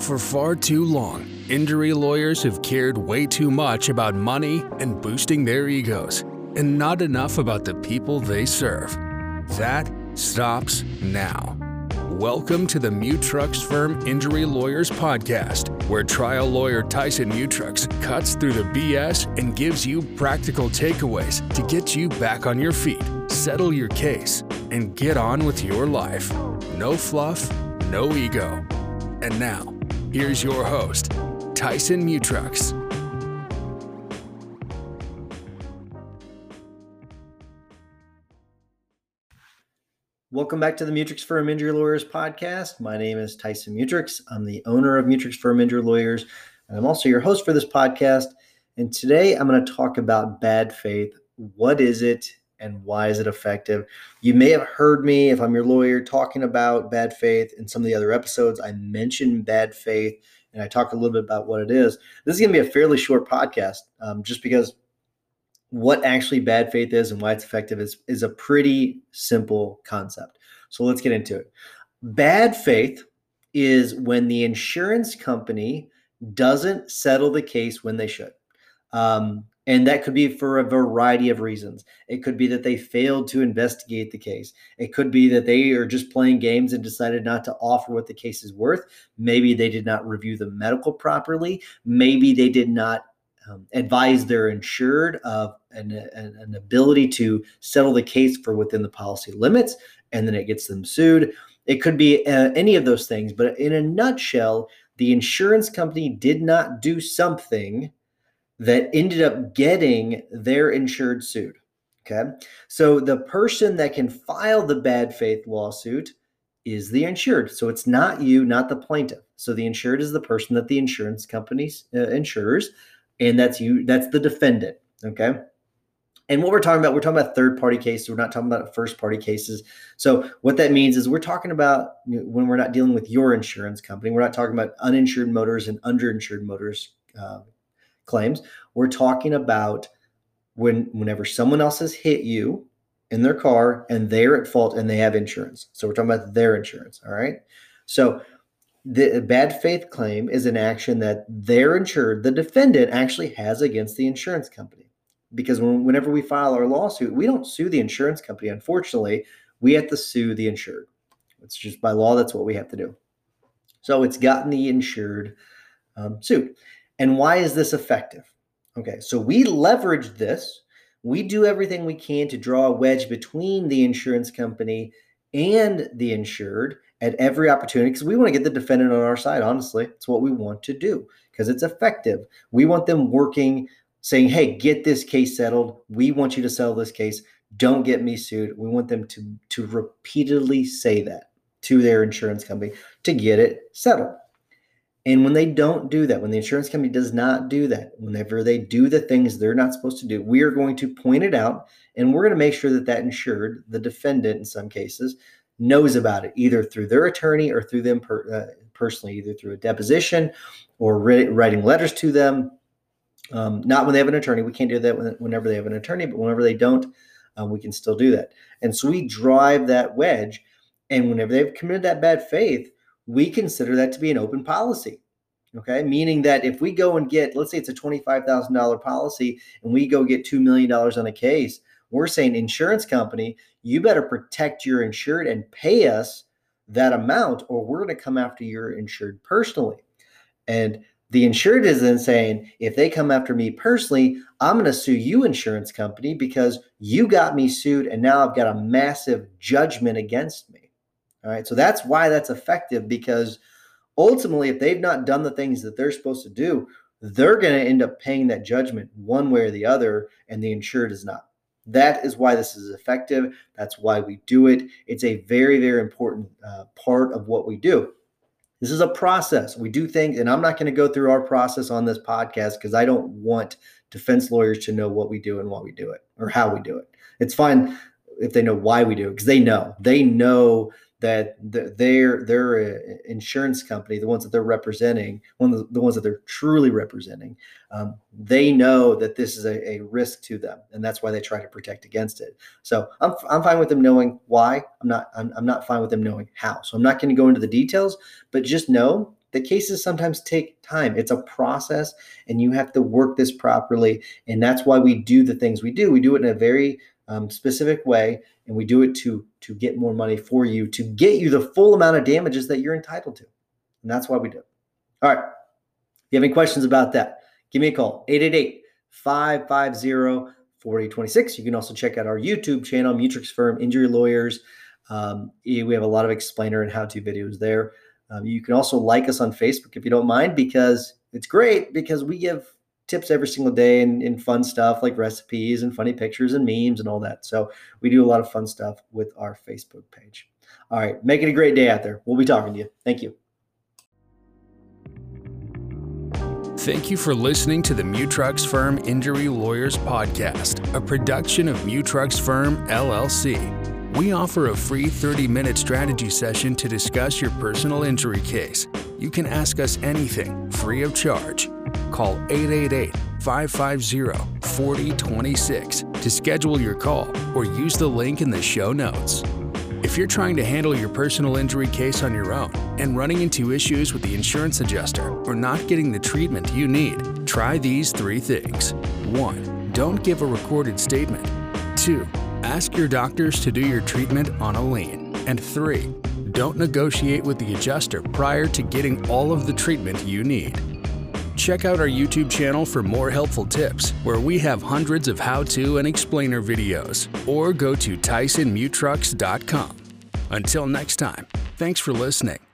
For far too long, injury lawyers have cared way too much about money and boosting their egos, and not enough about the people they serve. That stops now. Welcome to the Mutrux Firm Injury Lawyers Podcast, where trial lawyer Tyson Mutrux cuts through the BS and gives you practical takeaways to get you back on your feet, settle your case, and get on with your life. No fluff, no ego. And now, here's your host, Tyson Mutrux. Welcome back to the Mutrux Firm Injury Lawyers podcast. My name is Tyson Mutrux. I'm the owner of Mutrux Firm Injury Lawyers, and I'm also your host for this podcast. And today I'm going to talk about bad faith. What is it and why is it effective? You may have heard me, if I'm your lawyer, talking about bad faith in some of the other episodes. I mentioned bad faith and I talked a little bit about what it is. This is going to be a fairly short podcast um, just because what actually bad faith is and why it's effective is, is a pretty simple concept. So let's get into it. Bad faith is when the insurance company doesn't settle the case when they should. Um, and that could be for a variety of reasons. It could be that they failed to investigate the case. It could be that they are just playing games and decided not to offer what the case is worth. Maybe they did not review the medical properly. Maybe they did not um, advise their insured of an, an, an ability to settle the case for within the policy limits, and then it gets them sued. It could be uh, any of those things, but in a nutshell, the insurance company did not do something that ended up getting their insured sued. Okay. So the person that can file the bad faith lawsuit is the insured. So it's not you, not the plaintiff. So the insured is the person that the insurance company uh, insures, and that's you, that's the defendant. Okay. And what we're talking about, we're talking about third party cases. We're not talking about first party cases. So what that means is we're talking about when we're not dealing with your insurance company, we're not talking about uninsured motors and underinsured motors uh, claims. We're talking about when whenever someone else has hit you in their car and they're at fault and they have insurance. So we're talking about their insurance. All right. So the bad faith claim is an action that they're insured, the defendant actually has against the insurance company. Because when, whenever we file our lawsuit, we don't sue the insurance company. Unfortunately, we have to sue the insured. It's just by law, that's what we have to do. So it's gotten the insured um, suit. And why is this effective? Okay, so we leverage this. We do everything we can to draw a wedge between the insurance company and the insured at every opportunity because we want to get the defendant on our side. Honestly, it's what we want to do because it's effective. We want them working, saying, hey, get this case settled. We want you to settle this case. Don't get me sued. We want them to, to repeatedly say that to their insurance company to get it settled. And when they don't do that, when the insurance company does not do that, whenever they do the things they're not supposed to do, we are going to point it out and we're going to make sure that that insured, the defendant in some cases, knows about it either through their attorney or through them per, uh, personally, either through a deposition or re- writing letters to them. Um, not when they have an attorney. We can't do that whenever they have an attorney, but whenever they don't, uh, we can still do that. And so we drive that wedge. And whenever they've committed that bad faith, we consider that to be an open policy. Okay, meaning that if we go and get, let's say it's a $25,000 policy and we go get $2 million on a case, we're saying, insurance company, you better protect your insured and pay us that amount, or we're going to come after your insured personally. And the insured is then saying, if they come after me personally, I'm going to sue you, insurance company, because you got me sued and now I've got a massive judgment against me. All right. So that's why that's effective because ultimately, if they've not done the things that they're supposed to do, they're going to end up paying that judgment one way or the other, and the insured is not. That is why this is effective. That's why we do it. It's a very, very important uh, part of what we do. This is a process. We do things, and I'm not going to go through our process on this podcast because I don't want defense lawyers to know what we do and why we do it or how we do it. It's fine if they know why we do it because they know. They know that their their uh, insurance company, the ones that they're representing, one of the, the ones that they're truly representing, um, they know that this is a, a, risk to them, and that's why they try to protect against it. So I'm, I'm fine with them knowing why. I'm not I'm, I'm not fine with them knowing how. So I'm not going to go into the details, but just know the cases sometimes take time. It's a process and you have to work this properly. And that's why we do the things we do. We do it in a very um, specific way and we do it to to get more money for you to get you the full amount of damages that you're entitled to. And that's why we do it. All right. If you have any questions about that give me a call 888 550 4026 you can also check out our youtube channel mutrux firm injury lawyers. Um, we have a lot of explainer and how-to videos there. Um, you can also like us on facebook if you don't mind because it's great because we give tips every single day and, and fun stuff like recipes and funny pictures and memes and all that. So we do a lot of fun stuff with our Facebook page. All right, make it a great day out there. We'll be talking to you. Thank you. Thank you for listening to the Mutrux Firm Injury Lawyers Podcast, a production of Mutrux Firm LLC. We offer a free 30 minute strategy session to discuss your personal injury case. You can ask us anything free of charge. Call 888 550 4026 to schedule your call or use the link in the show notes. If you're trying to handle your personal injury case on your own and running into issues with the insurance adjuster or not getting the treatment you need, try these three things. 1. Don't give a recorded statement. 2. Ask your doctors to do your treatment on a lien. And 3. Don't negotiate with the adjuster prior to getting all of the treatment you need. Check out our YouTube channel for more helpful tips, where we have hundreds of how to and explainer videos, or go to TysonMutrux.com. Until next time, thanks for listening.